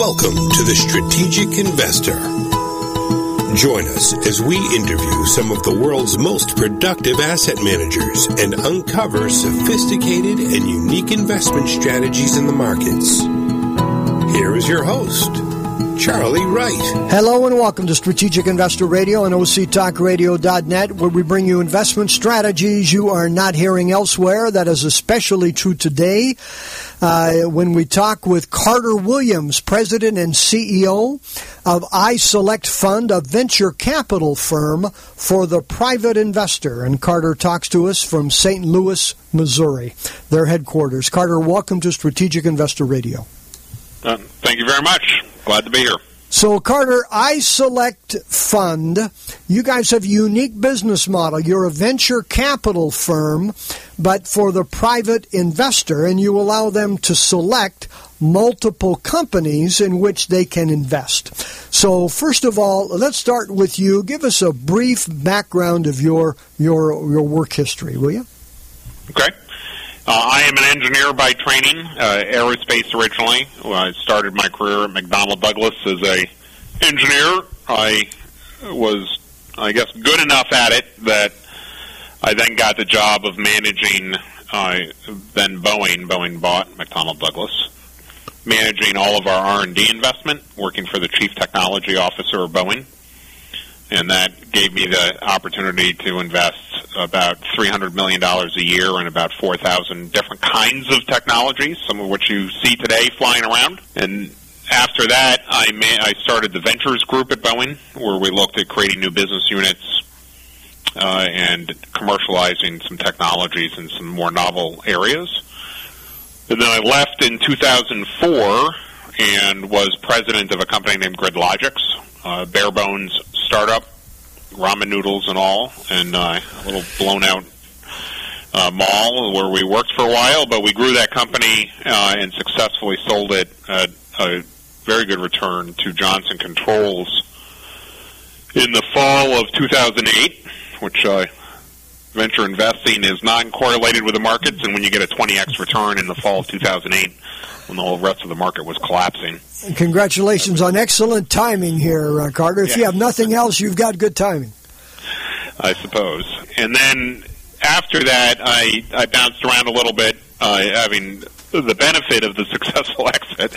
Welcome to the Strategic Investor. Join us as we interview some of the world's most productive asset managers and uncover sophisticated and unique investment strategies in the markets. Here is your host, Charlie Wright. Hello and welcome to Strategic Investor Radio and OCTalkRadio.net, where we bring you investment strategies you are not hearing elsewhere. That is especially true today uh, when we talk with Carter Williams, President and CEO of iSelect Fund, a venture capital firm for the private investor. And Carter talks to us from St. Louis, Missouri, their headquarters. Carter, welcome to Strategic Investor Radio. Uh, thank you very much. Glad to be here. So, Carter, iSelect Fund, you guys have a unique business model. You're a venture capital firm, but for the private investor, and you allow them to select multiple companies in which they can invest. So, first of all, let's start with you. Give us a brief background of your your your work history, will you? Okay. Uh, I am an engineer by training, uh, aerospace originally. I started my career at McDonnell Douglas as a engineer. I was, I guess, good enough at it that I then got the job of managing uh, then Boeing. Boeing bought McDonnell Douglas, managing all of our R and D investment, working for the chief technology officer of Boeing and that gave me the opportunity to invest about $300 million a year in about 4,000 different kinds of technologies, some of which you see today flying around. And after that, I, ma- I started the Ventures Group at Boeing, where we looked at creating new business units uh, and commercializing some technologies in some more novel areas. And then I left in 2004 and was president of a company named GridLogix, uh, bare bones startup, ramen noodles and all, and uh, a little blown out uh, mall where we worked for a while. But we grew that company uh, and successfully sold it at a very good return to Johnson Controls in the fall of 2008, which uh, venture investing is non-correlated with the markets, and when you get a 20x return in the fall of 2008, when the whole rest of the market was collapsing. Congratulations on excellent timing here, uh, Carter. If yeah. you have nothing else, you've got good timing. I suppose. And then after that, I, I bounced around a little bit, uh, having the benefit of the successful exit,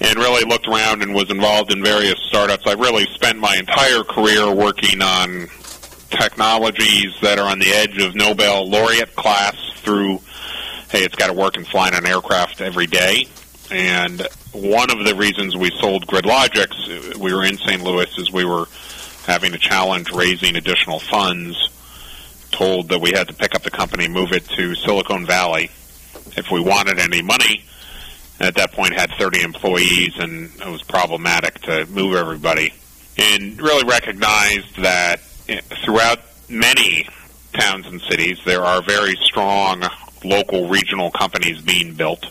and really looked around and was involved in various startups. I really spent my entire career working on technologies that are on the edge of Nobel laureate class through, hey, it's got to work and fly an aircraft every day. And one of the reasons we sold GridLogix, we were in St. Louis, is we were having a challenge raising additional funds. Told that we had to pick up the company, move it to Silicon Valley if we wanted any money. And At that point, had 30 employees, and it was problematic to move everybody. And really recognized that throughout many towns and cities, there are very strong local regional companies being built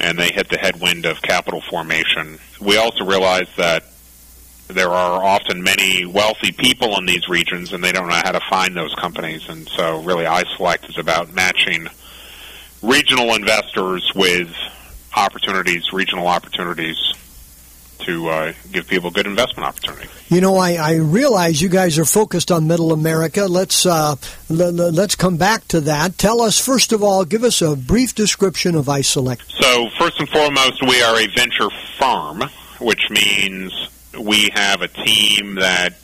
and they hit the headwind of capital formation. We also realize that there are often many wealthy people in these regions, and they don't know how to find those companies. And so, really, iSelect is about matching regional investors with opportunities, regional opportunities to uh, give people good investment opportunity. You know, I, I, realize you guys are focused on Middle America. Let's uh, l- l- let's come back to that. Tell us first of all, give us a brief description of iSelect. So, first and foremost, we are a venture firm, which means we have a team that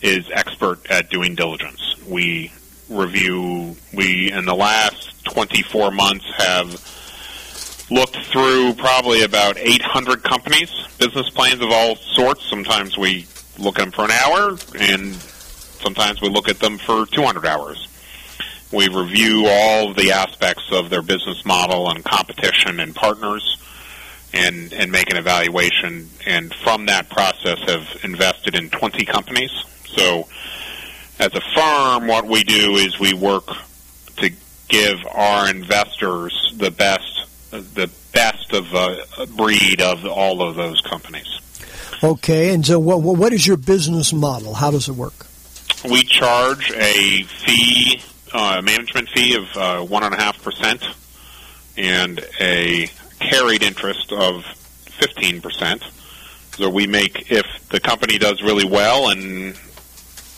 is expert at doing diligence. We review. We in the last 24 months have looked through probably about 800 companies, business plans of all sorts. Sometimes we look at them for an hour, and sometimes we look at them for 200 hours. We review all the aspects of their business model and competition and partners and, and make an evaluation. And from that process have invested in 20 companies. So as a firm, what we do is we work to give our investors the best the best of a uh, breed of all of those companies. Okay, and so what, what is your business model? How does it work? We charge a fee, uh, management fee of uh, one and a half percent, and a carried interest of 15%. So we make, if the company does really well and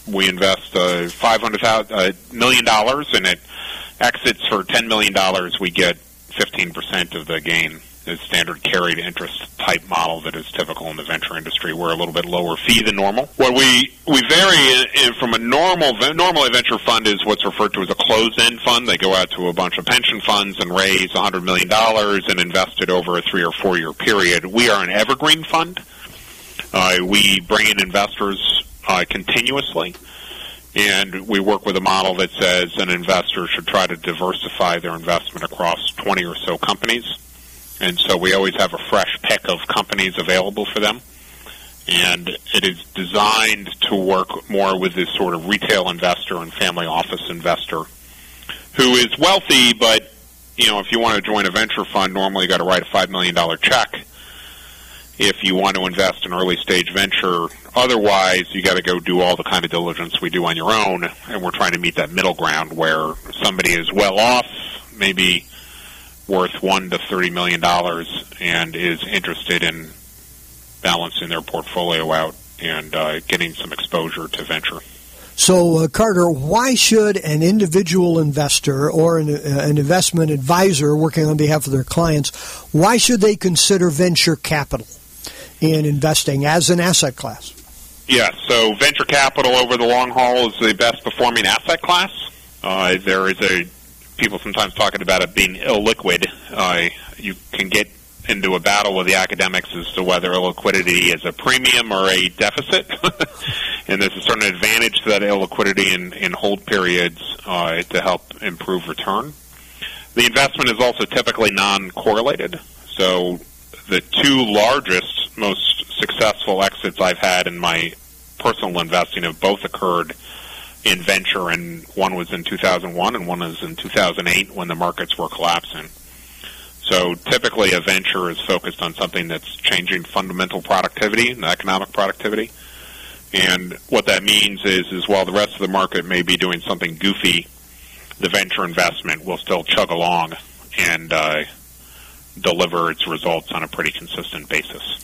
we invest uh, $500 uh, million dollars and it exits for $10 million, we get 15% of the gain is standard carried interest type model that is typical in the venture industry. We're a little bit lower fee than normal. What we we vary in, from a normal normally venture fund is what's referred to as a closed end fund. They go out to a bunch of pension funds and raise $100 million and invest it over a three or four year period. We are an evergreen fund. Uh, we bring in investors uh, continuously. And we work with a model that says an investor should try to diversify their investment across 20 or so companies and so we always have a fresh pick of companies available for them. And it is designed to work more with this sort of retail investor and family office investor who is wealthy, but you know, if you want to join a venture fund, normally you got to write a five million dollar check. If you want to invest in early stage venture, otherwise you got to go do all the kind of diligence we do on your own, and we're trying to meet that middle ground where somebody is well off, maybe worth one to thirty million dollars and is interested in balancing their portfolio out and uh, getting some exposure to venture. So, uh, Carter, why should an individual investor or an, uh, an, investment advisor working on behalf of their clients, why should they consider venture capital in investing as an asset class? Yeah, so venture capital over the long haul is the best performing asset class. Uh, there is a people sometimes talking about it being illiquid. Uh, you can get into a battle with the academics as to whether illiquidity is a premium or a deficit. and there's a certain advantage to that illiquidity in, in hold periods uh, to help improve return. The investment is also typically non-correlated. So the two largest, most successful exits I've had in my personal investing have both occurred in venture, and one was in 2001 and one was in 2008 when the markets were collapsing. So typically, a venture is focused on something that's changing fundamental productivity and economic productivity. And what that means is, is while the rest of the market may be doing something goofy, the venture investment will still chug along and uh, deliver its results on a pretty consistent basis.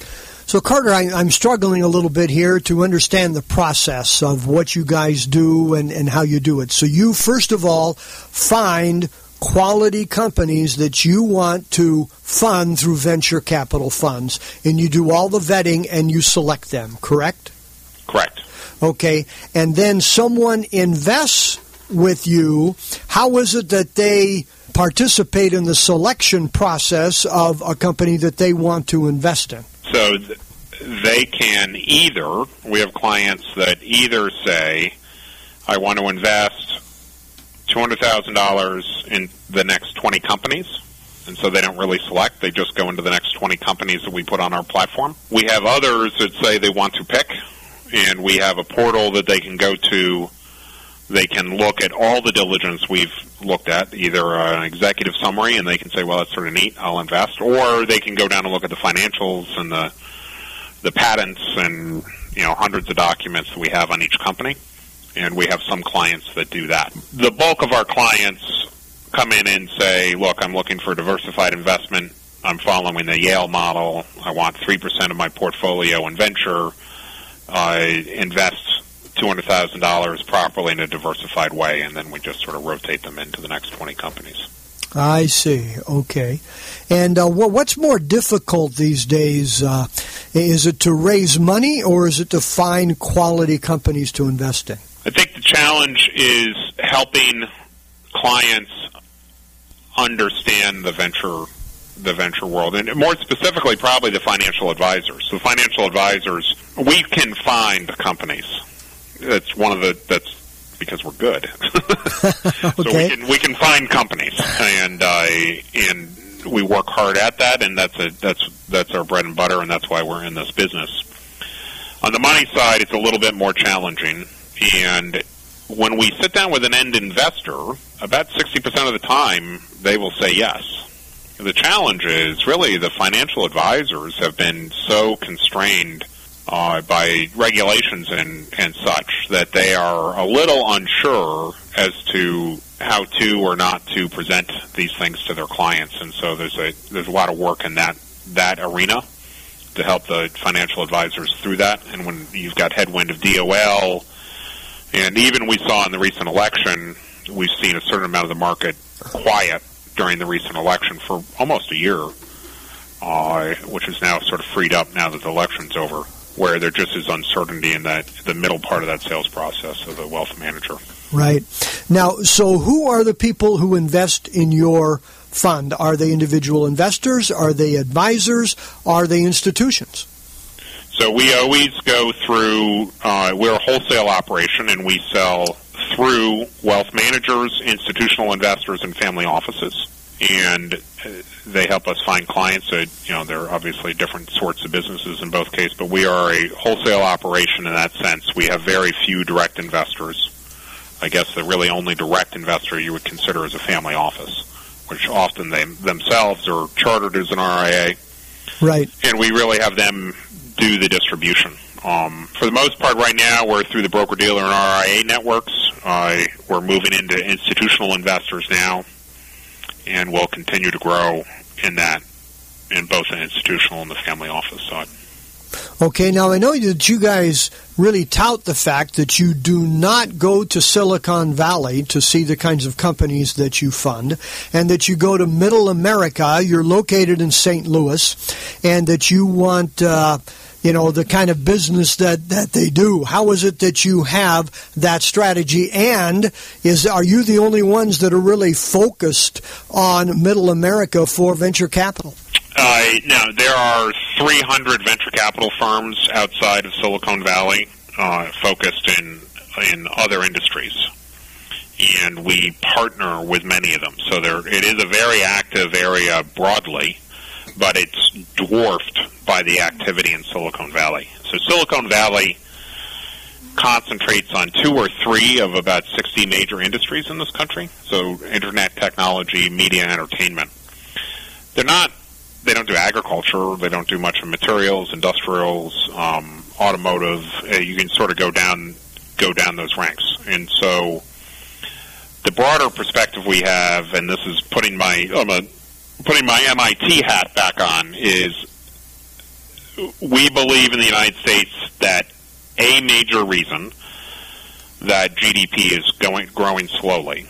So, Carter, I, am struggling a little bit here to understand the process of what you guys do and, and how you do it. So, you first of all find quality companies that you want to fund through venture capital funds, and you do all the vetting and you select them, correct? Correct. Okay, and then someone invests with you. How is it that they participate in the selection process of a company that they want to invest in? So they can either, we have clients that either say, I want to invest $200,000 in the next 20 companies. And so they don't really select. They just go into the next 20 companies that we put on our platform. We have others that say they want to pick, and we have a portal that they can go to. They can look at all the diligence we've looked at, either uh, an executive summary, and they can say, well, that's sort of neat, I'll invest. Or they can go down and look at the financials and the the patents and you know hundreds of documents that we have on each company, and we have some clients that do that. The bulk of our clients come in and say, "Look, I'm looking for a diversified investment. I'm following the Yale model. I want three percent of my portfolio in venture. I invest two hundred thousand dollars properly in a diversified way, and then we just sort of rotate them into the next twenty companies." I see. Okay. And uh, what's more difficult these days? Uh, is it to raise money or is it to find quality companies to invest in? I think the challenge is helping clients understand the venture the venture world and more specifically probably the financial advisors. The financial advisors we can find companies. That's one of the that's because we're good. okay. So we can we can find companies, and uh, and we work hard at that, and that's a that's that's our bread and butter, and that's why we're in this business. On the money side, it's a little bit more challenging, and when we sit down with an end investor, about sixty percent of the time they will say yes. The challenge is really the financial advisors have been so constrained uh, by regulations and, and such that they are a little unsure as to how to or not to present these things to their clients, and so there's a there's a lot of work in that that arena. to help the financial advisors through that. And when you've got headwind of DOL, and even we saw in the recent election, we've seen a certain amount of the market quiet during the recent election for almost a year, uh, which is now sort of freed up now that the election's over, where there just is uncertainty in that the middle part of that sales process of the wealth manager. Right. Now, so who are the people who invest in your fund? Are they individual investors? Are they advisors? Are they institutions? So we always go through, uh, we're a wholesale operation and we sell through wealth managers, institutional investors, and family offices. And uh, they help us find clients. So, you know, they're obviously different sorts of businesses in both cases, but we are a wholesale operation in that sense. We have very few direct investors. I guess the really only direct investor you would consider is a family office, which often they themselves are chartered as an RIA. Right. And we really have them do the distribution. Um, for the most part, right now, we're through the broker dealer and RIA networks. Uh, we're moving into institutional investors now, and we'll continue to grow in that, in both the institutional and the family office side. Okay, now I know that you guys really tout the fact that you do not go to Silicon Valley to see the kinds of companies that you fund, and that you go to Middle America. You're located in St. Louis, and that you want. Uh, you know the kind of business that that they do. How is it that you have that strategy? And is are you the only ones that are really focused on middle america for venture capital? Uh, no, there are 300 venture capital firms outside of Silicon Valley uh, focused in in other industries, and we partner with many of them. So there, it is a very active area broadly, but it's dwarfed by the activity in Silicon Valley. So Silicon Valley concentrates on two or three of about 60 major industries in this country. So internet technology, media, entertainment. They're not they don't do agriculture. They don't do much of materials, industrials, um, automotive. Uh, you can sort of go down go down those ranks, and so the broader perspective we have, and this is putting my um, a, putting my MIT hat back on, is we believe in the United States that a major reason that GDP is going growing slowly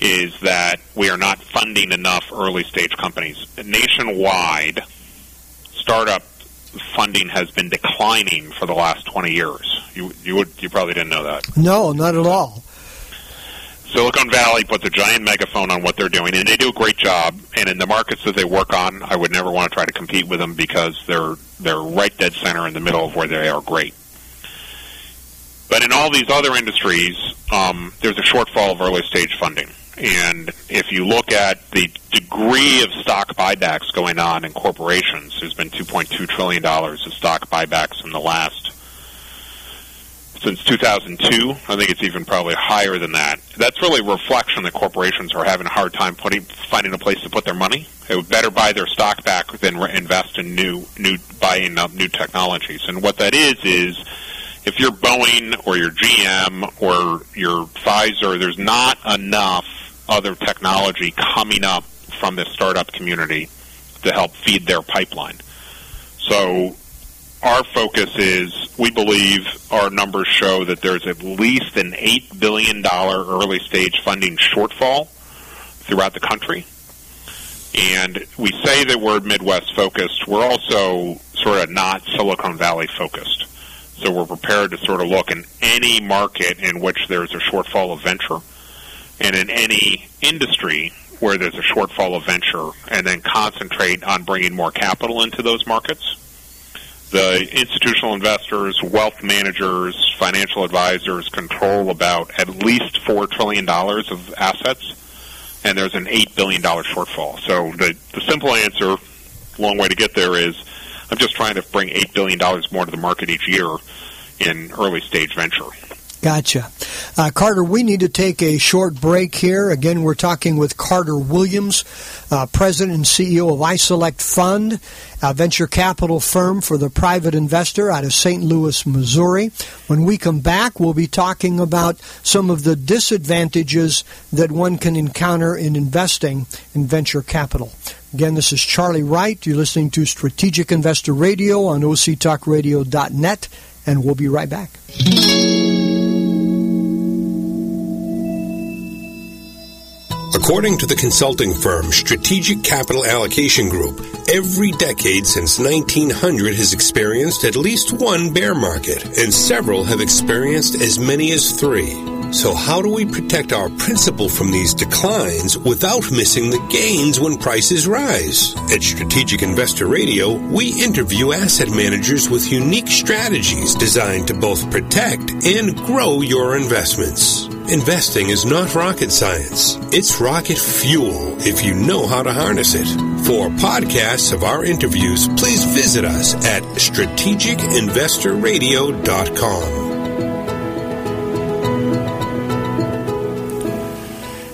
is that we are not funding enough early stage companies. Nationwide, startup funding has been declining for the last 20 years. You you would you probably didn't know that. No, not at all. Silicon Valley puts a giant megaphone on what they're doing, and they do a great job. And in the markets that they work on, I would never want to try to compete with them because they're they're right dead center in the middle of where they are great. But in all these other industries, um, there's a shortfall of early stage funding. And if you look at the degree of stock buybacks going on in corporations, there's been $2.2 trillion of stock buybacks in the last since 2002. I think it's even probably higher than that. That's really a reflection that corporations are having a hard time putting finding a place to put their money. They would better buy their stock back than invest in new new buying up new technologies. And what that is is if you're Boeing or your GM or your Pfizer, there's not enough other technology coming up from the startup community to help feed their pipeline. So our focus is we believe our numbers show that there's at least an $8 billion early stage funding shortfall throughout the country. And we say that we're Midwest focused. We're also sort of not Silicon Valley focused. So we're prepared to sort of look in any market in which there's a shortfall of venture and in any industry where there's a shortfall of venture and then concentrate on bringing more capital into those markets. The institutional investors, wealth managers, financial advisors control about at least $4 trillion of assets, and there's an $8 billion shortfall. So the, the simple answer, long way to get there, is I'm just trying to bring $8 billion more to the market each year in early stage venture. Gotcha. Uh, Carter, we need to take a short break here. Again, we're talking with Carter Williams, uh, President and CEO of iSelect Fund, a venture capital firm for the private investor out of St. Louis, Missouri. When we come back, we'll be talking about some of the disadvantages that one can encounter in investing in venture capital. Again, this is Charlie Wright. You're listening to Strategic Investor Radio on OCTalkRadio.net, and we'll be right back. According to the consulting firm Strategic Capital Allocation Group, every decade since 1900 has experienced at least one bear market, and several have experienced as many as three. So how do we protect our principal from these declines without missing the gains when prices rise? At Strategic Investor Radio, we interview asset managers with unique strategies designed to both protect and grow your investments. Investing is not rocket science. It's rocket fuel if you know how to harness it. For podcasts of our interviews, please visit us at strategicinvestorradio.com.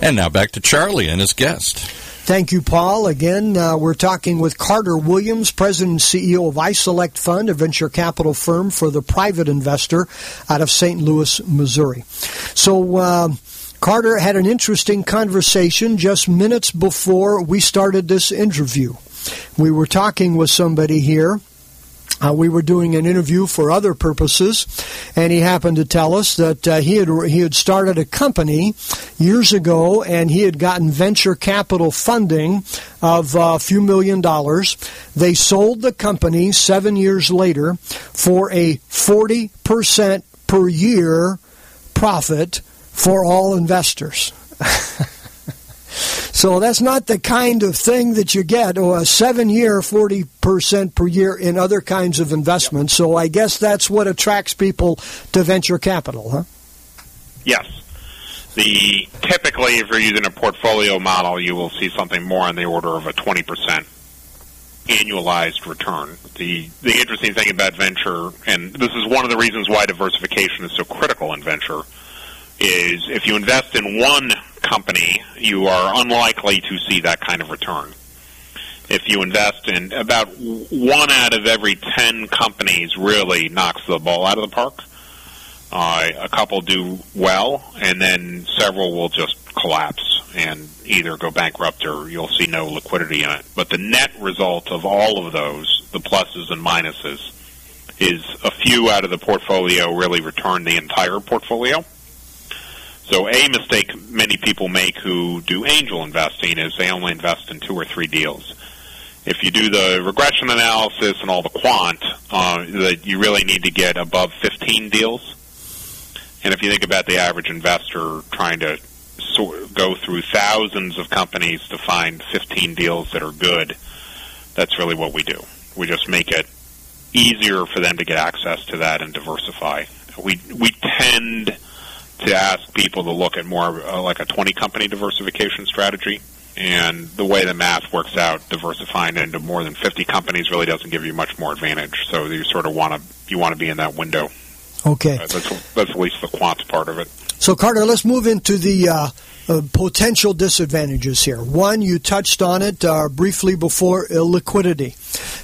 And now back to Charlie and his guest. Thank you, Paul. Again, uh, we're talking with Carter Williams, President and CEO of iSelect Fund, a venture capital firm for the private investor out of St. Louis, Missouri. So, uh, Carter had an interesting conversation just minutes before we started this interview. We were talking with somebody here uh, we were doing an interview for other purposes, and he happened to tell us that uh, he had he had started a company years ago, and he had gotten venture capital funding of uh, a few million dollars. They sold the company seven years later for a forty percent per year profit for all investors. So that's not the kind of thing that you get, or a seven year, 40% per year in other kinds of investments. So I guess that's what attracts people to venture capital, huh? Yes. The typically, if you're using a portfolio model, you will see something more on the order of a 20% annualized return. The the interesting thing about venture, and this is one of the reasons why diversification is so critical in venture, is if you invest in one company, you are unlikely to see that kind of return. If you invest in about one out of every ten companies, really knocks the ball out of the park. Uh, a couple do well, and then several will just collapse and either go bankrupt or you'll see no liquidity in it. But the net result of all of those, the pluses and minuses, is a few out of the portfolio really return the entire portfolio. So a mistake many people make who do angel investing is they only invest in two or three deals. If you do the regression analysis and all the quant, uh, that you really need to get above 15 deals. And if you think about the average investor trying to sort, go through thousands of companies to find 15 deals that are good, that's really what we do. We just make it easier for them to get access to that and diversify. We we tend to ask people to look at more uh, like a 20 company diversification strategy. And the way the math works out, diversifying into more than 50 companies really doesn't give you much more advantage. So you sort of want to you want to be in that window. Okay, uh, that's that's at least the quant part of it. So Carter, let's move into the uh, potential disadvantages here. One, you touched on it uh, briefly before illiquidity.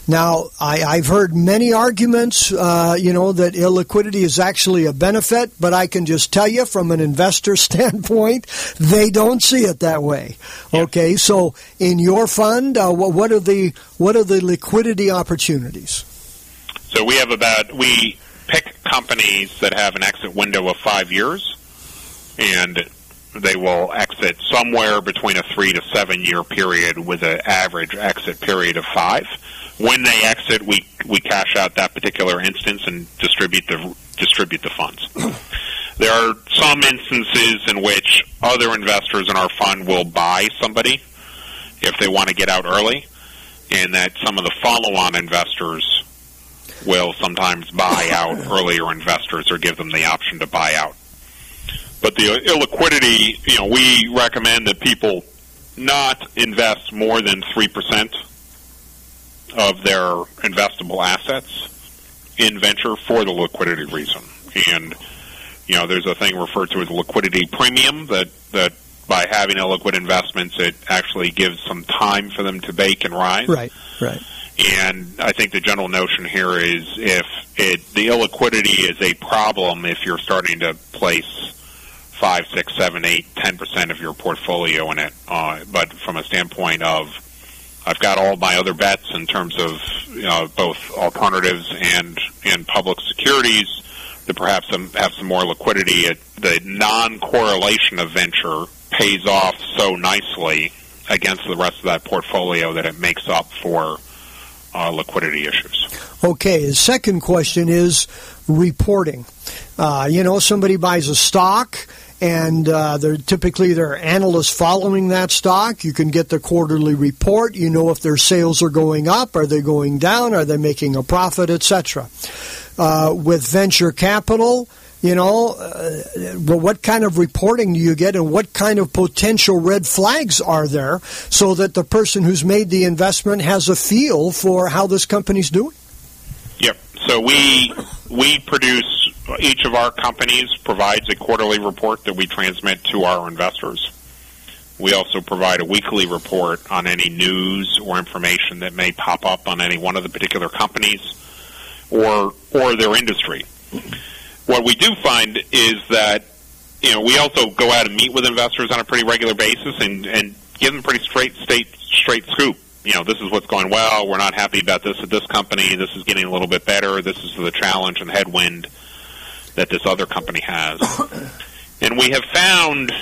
Now, I, have heard many arguments, uh, you know, that illiquidity is actually a benefit, but I can just tell you from an investor standpoint, they don't see it that way. Yeah. Okay, so in your fund, uh, what are the what are the liquidity opportunities? So we have about we pick companies that have an exit window of five years, and they will exit somewhere between a three to seven year period with an average exit period of five. When they exit, we we cash out that particular instance and distribute the distribute the funds. there are some instances in which other investors in our fund will buy somebody if they want to get out early, and that some of the follow-on investors will sometimes buy out earlier investors or give them the option to buy out. But the illiquidity, you know, we recommend that people not invest more than 3% of their investable assets in venture for the liquidity reason. And You know, there's a thing referred to as liquidity premium that that by having illiquid investments, it actually gives some time for them to bake and rise. Right, right. And I think the general notion here is if it the illiquidity is a problem if you're starting to place five, six, seven, eight, ten percent of your portfolio in it. Uh, but from a standpoint of I've got all my other bets in terms of you know, both alternatives and and public securities that perhaps some, have some more liquidity. It, the non-correlation of venture pays off so nicely against the rest of that portfolio that it makes up for uh, liquidity issues. Okay, the second question is reporting. Uh, you know, somebody buys a stock and uh, they're typically there are analysts following that stock. You can get the quarterly report. You know if their sales are going up, are they going down, are they making a profit, etc. Uh, with venture capital, you know, uh, well, what kind of reporting do you get, and what kind of potential red flags are there, so that the person who's made the investment has a feel for how this company's doing? Yep. So we we produce each of our companies provides a quarterly report that we transmit to our investors. We also provide a weekly report on any news or information that may pop up on any one of the particular companies or or their industry. What we do find is that you know we also go out and meet with investors on a pretty regular basis and and give them pretty straight state straight scoop. You know, this is what's going well. We're not happy about this at this company. This is getting a little bit better. This is the challenge and headwind that this other company has. and we have found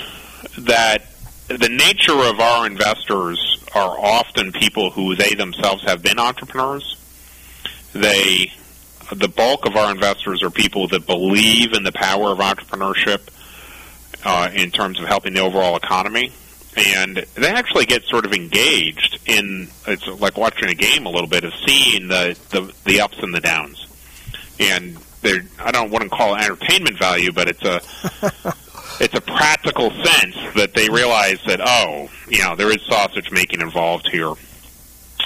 that the nature of our investors are often people who they themselves have been entrepreneurs. They the bulk of our investors are people that believe in the power of entrepreneurship uh, in terms of helping the overall economy. And they actually get sort of engaged in it's like watching a game a little bit of seeing the the, the ups and the downs. And they're I don't want to call it entertainment value, but it's a it's a practical sense that they realize that oh, you know, there is sausage making involved here.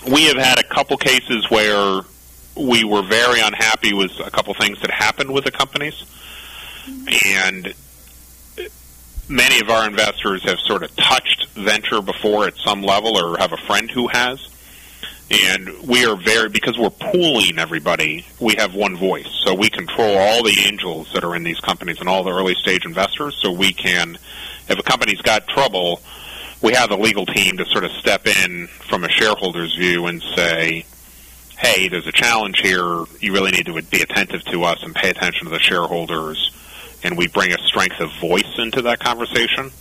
We have had a couple cases where we were very unhappy with a couple things that happened with the companies, and many of our investors have sort of touched venture before at some level, or have a friend who has. And we are very because we're pooling everybody. We have one voice, so we control all the angels that are in these companies and all the early stage investors. So we can, if a company's got trouble, we have a legal team to sort of step in from a shareholder's view and say, hey, there's a challenge here. You really need to be attentive to us and pay attention to the shareholders. And we bring a strength of voice into that conversation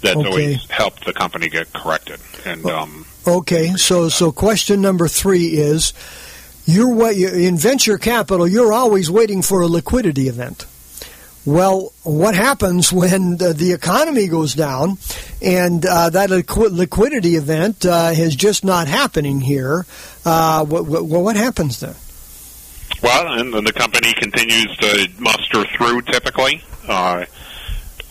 that's okay. always helped the company get corrected. And um, okay, so so question number three is. You're what in venture capital. You're always waiting for a liquidity event. Well, what happens when the, the economy goes down and uh, that liqu- liquidity event uh, is just not happening here? Uh, what, what, what, happens then? Well, and the company continues to muster through typically. Uh,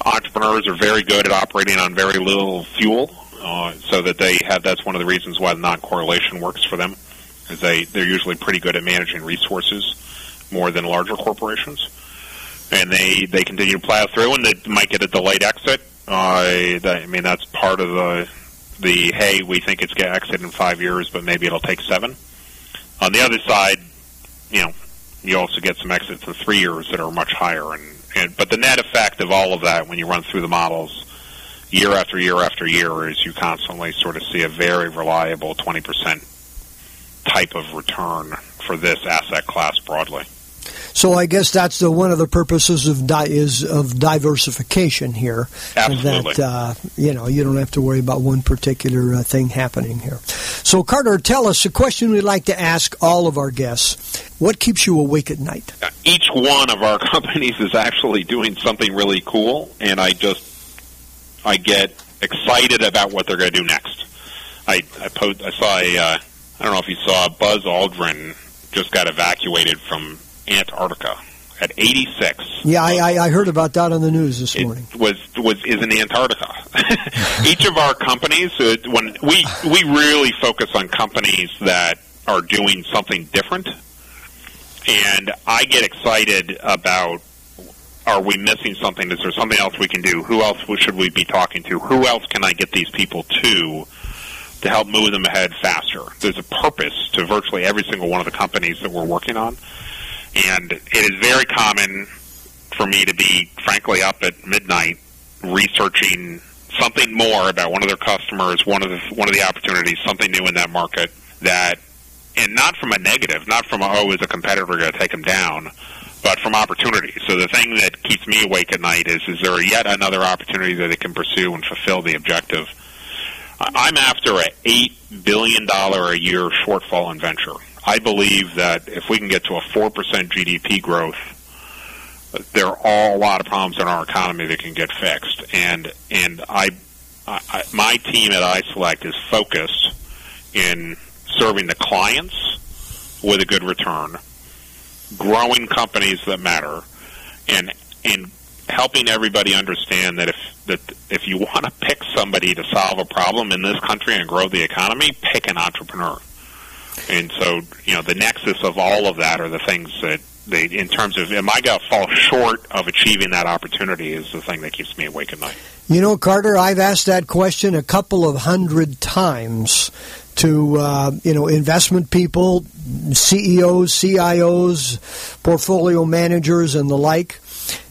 entrepreneurs are very good at operating on very little fuel, uh, so that they have that's one of the reasons why the non correlation works for them, is they, they're usually pretty good at managing resources more than larger corporations and they they continue to plow through, and they might get a delayed exit. Uh, I mean, that's part of the the hey, we think it's going to exit in five years, but maybe it'll take seven. On the other side, you know, you also get some exits in three years that are much higher, and, and but the net effect of all of that, when you run through the models, year after year after year, is you constantly sort of see a very reliable twenty percent type of return for this asset class broadly. So I guess that's the one of the purposes of di- is of diversification here. Absolutely. That uh, you know you don't have to worry about one particular uh, thing happening here. So Carter, tell us a question we'd like to ask all of our guests. What keeps you awake at night? Each one of our companies is actually doing something really cool, and I just I get excited about what they're going to do next. I I, post, I saw a uh, I don't know if you saw Buzz Aldrin just got evacuated from Antarctica at 86. Yeah, I, I heard about that on the news this morning. was was is in Antarctica. Each of our companies, uh, when we we really focus on companies that are doing something different, and I get excited about are we missing something? Is there something else we can do? Who else should we be talking to? Who else can I get these people to to help move them ahead faster? There's a purpose to virtually every single one of the companies that we're working on, and it is very common for me to be, frankly, up at midnight researching something more about one of their customers, one of the one of the opportunities, something new in that market that, and not from a negative, not from a, oh, is a competitor going to take them down, but from opportunity. So the thing that keeps me awake at night is, is there yet another opportunity that it can pursue and fulfill the objective? I'm after a eight billion dollar a year shortfall in venture. I believe that if we can get to a four percent GDP growth there are a lot of problems in our economy that can get fixed. And and I, I my team at iSelect is focused in serving the clients with a good return, growing companies that matter, and and helping everybody understand that if that if you want to pick somebody to solve a problem in this country and grow the economy, pick an entrepreneur. And so, you know, the nexus of all of that are the things that they, in terms of am I going to fall short of achieving that opportunity is the thing that keeps me awake at night. You know, Carter, I've asked that question a couple of hundred times to uh, you know investment people, CEOs, CIOs, portfolio managers, and the like.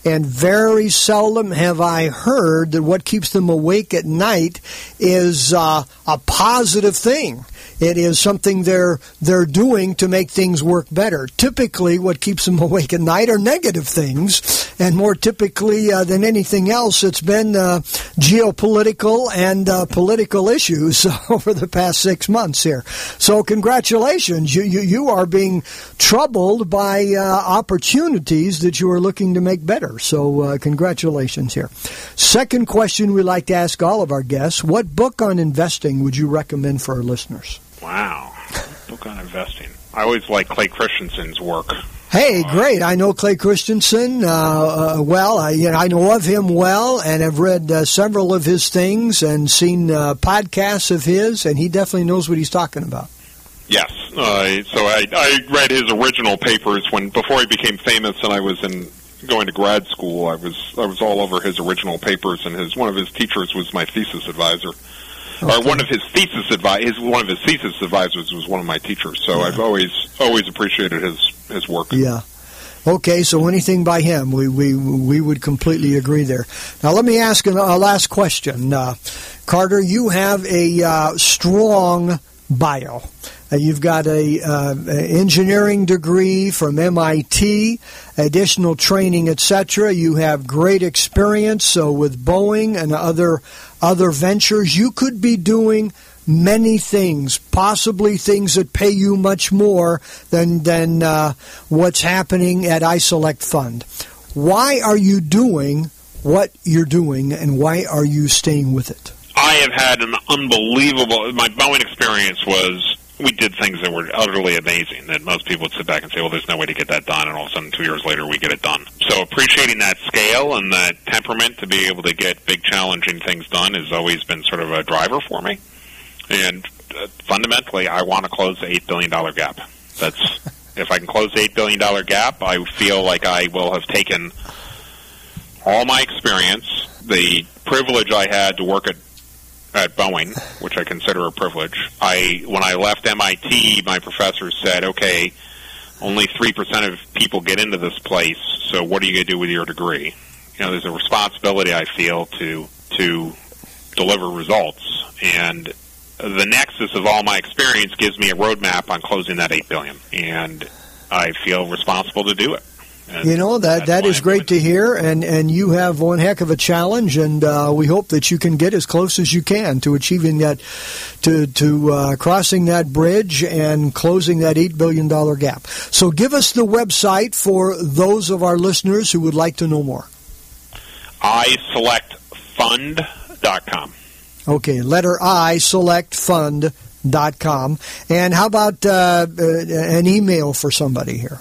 And very seldom have I heard that what keeps them awake at night is uh, a positive thing. It is something they're they're doing to make things work better. Typically, what keeps them awake at night are negative things, and more typically uh, than anything else, it's been uh, geopolitical and uh, political issues over the past six months here. So, congratulations, you you, you are being troubled by uh, opportunities that you are looking to make better. So, uh, congratulations here. Second question we like to ask all of our guests: What book on investing would you recommend for our listeners? Wow. Book on investing. I always like Clay Christensen's work. Hey, great! I know Clay Christensen uh, uh, well. I, you know, I know of him well, and have read uh, several of his things and seen uh, podcasts of his, and he definitely knows what he's talking about. Yes. Uh, so I, I read his original papers when before he became famous, and I was in going to grad school. I was I was all over his original papers, and his one of his teachers was my thesis advisor. Okay. Or one of his thesis advi- his one of his thesis advisors was one of my teachers. So yeah. I've always always appreciated his his work. Yeah. Okay, so anything by him, we we we would completely agree there. Now let me ask a, a last question, uh, Carter. You have a uh, strong bio. Uh, you've got a uh, engineering degree from MIT, additional training, etc. You have great experience so with Boeing and other other ventures. You could be doing many things, possibly things that pay you much more than than uh, what's happening at iSelect Fund. Why are you doing what you're doing, and why are you staying with it? I have had an unbelievable. My Boeing experience was we did things that were utterly amazing that most people would sit back and say, well, there's no way to get that done, and all of a sudden, two years later, we get it done. So appreciating that scale and that temperament to be able to get big, challenging things done has always been sort of a driver for me. And uh, fundamentally, I want to close the $8 billion gap. That's if I can close the $8 billion gap, I feel like I will have taken all my experience, the privilege I had to work at at Boeing, which I consider a privilege. I when I left MIT, my professor said, "Okay, only three percent of people get into this place. So what are you going to do with your degree?" You know, there's a responsibility I feel to to deliver results, and the nexus of all my experience gives me a roadmap on closing that eight billion, and I feel responsible to do it. And you know that that is great to hear, and and you have one heck of a challenge, and uh, we hope that you can get as close as you can to achieving that, to to uh, crossing that bridge and closing that eight billion dollar gap. So, give us the website for those of our listeners who would like to know more. iselectfund.com. Okay, letter I selectfund.com. And how about uh, uh an email for somebody here?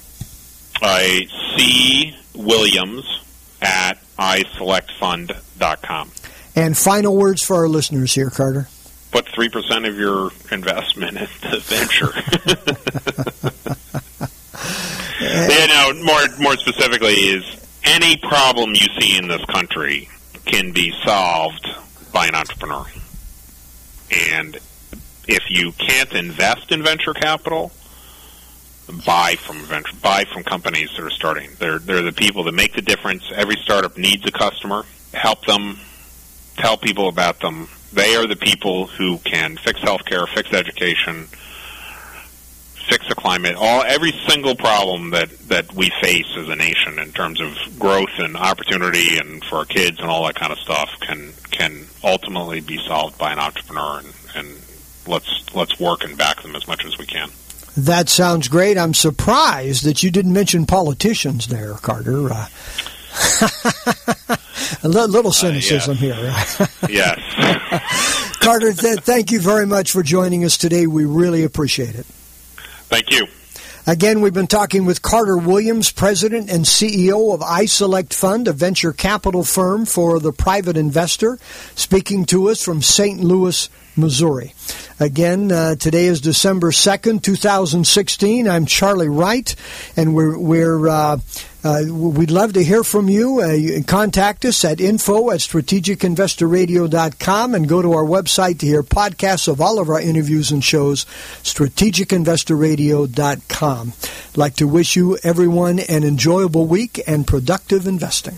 I C Williams at iselectfund.com. And final words for our listeners here, Carter. Put 3% of your investment into venture. you know, more, more specifically is any problem you see in this country can be solved by an entrepreneur. And if you can't invest in venture capital, buy from venture, buy from companies that are starting. They're they're the people that make the difference. Every startup needs a customer. Help them, tell people about them. They are the people who can fix healthcare, fix education, fix the climate. All every single problem that that we face as a nation in terms of growth and opportunity and for our kids and all that kind of stuff can can ultimately be solved by an entrepreneur and, and let's let's work and back them as much as we can. That sounds great. I'm surprised that you didn't mention politicians there, Carter. Uh, a little cynicism uh, yes. here. yes. Carter, th- thank you very much for joining us today. We really appreciate it. Thank you. Again, we've been talking with Carter Williams, President and CEO of iSelect Fund, a venture capital firm for the private investor, speaking to us from St. Louis, Missouri. Again, uh, today is December 2nd, 2016. I'm Charlie Wright, and we're, we're uh, uh, we'd love to hear from you. Uh, you contact us at info at strategicinvestorradio.com and go to our website to hear podcasts of all of our interviews and shows, strategicinvestorradio.com. I'd like to wish you, everyone, an enjoyable week and productive investing.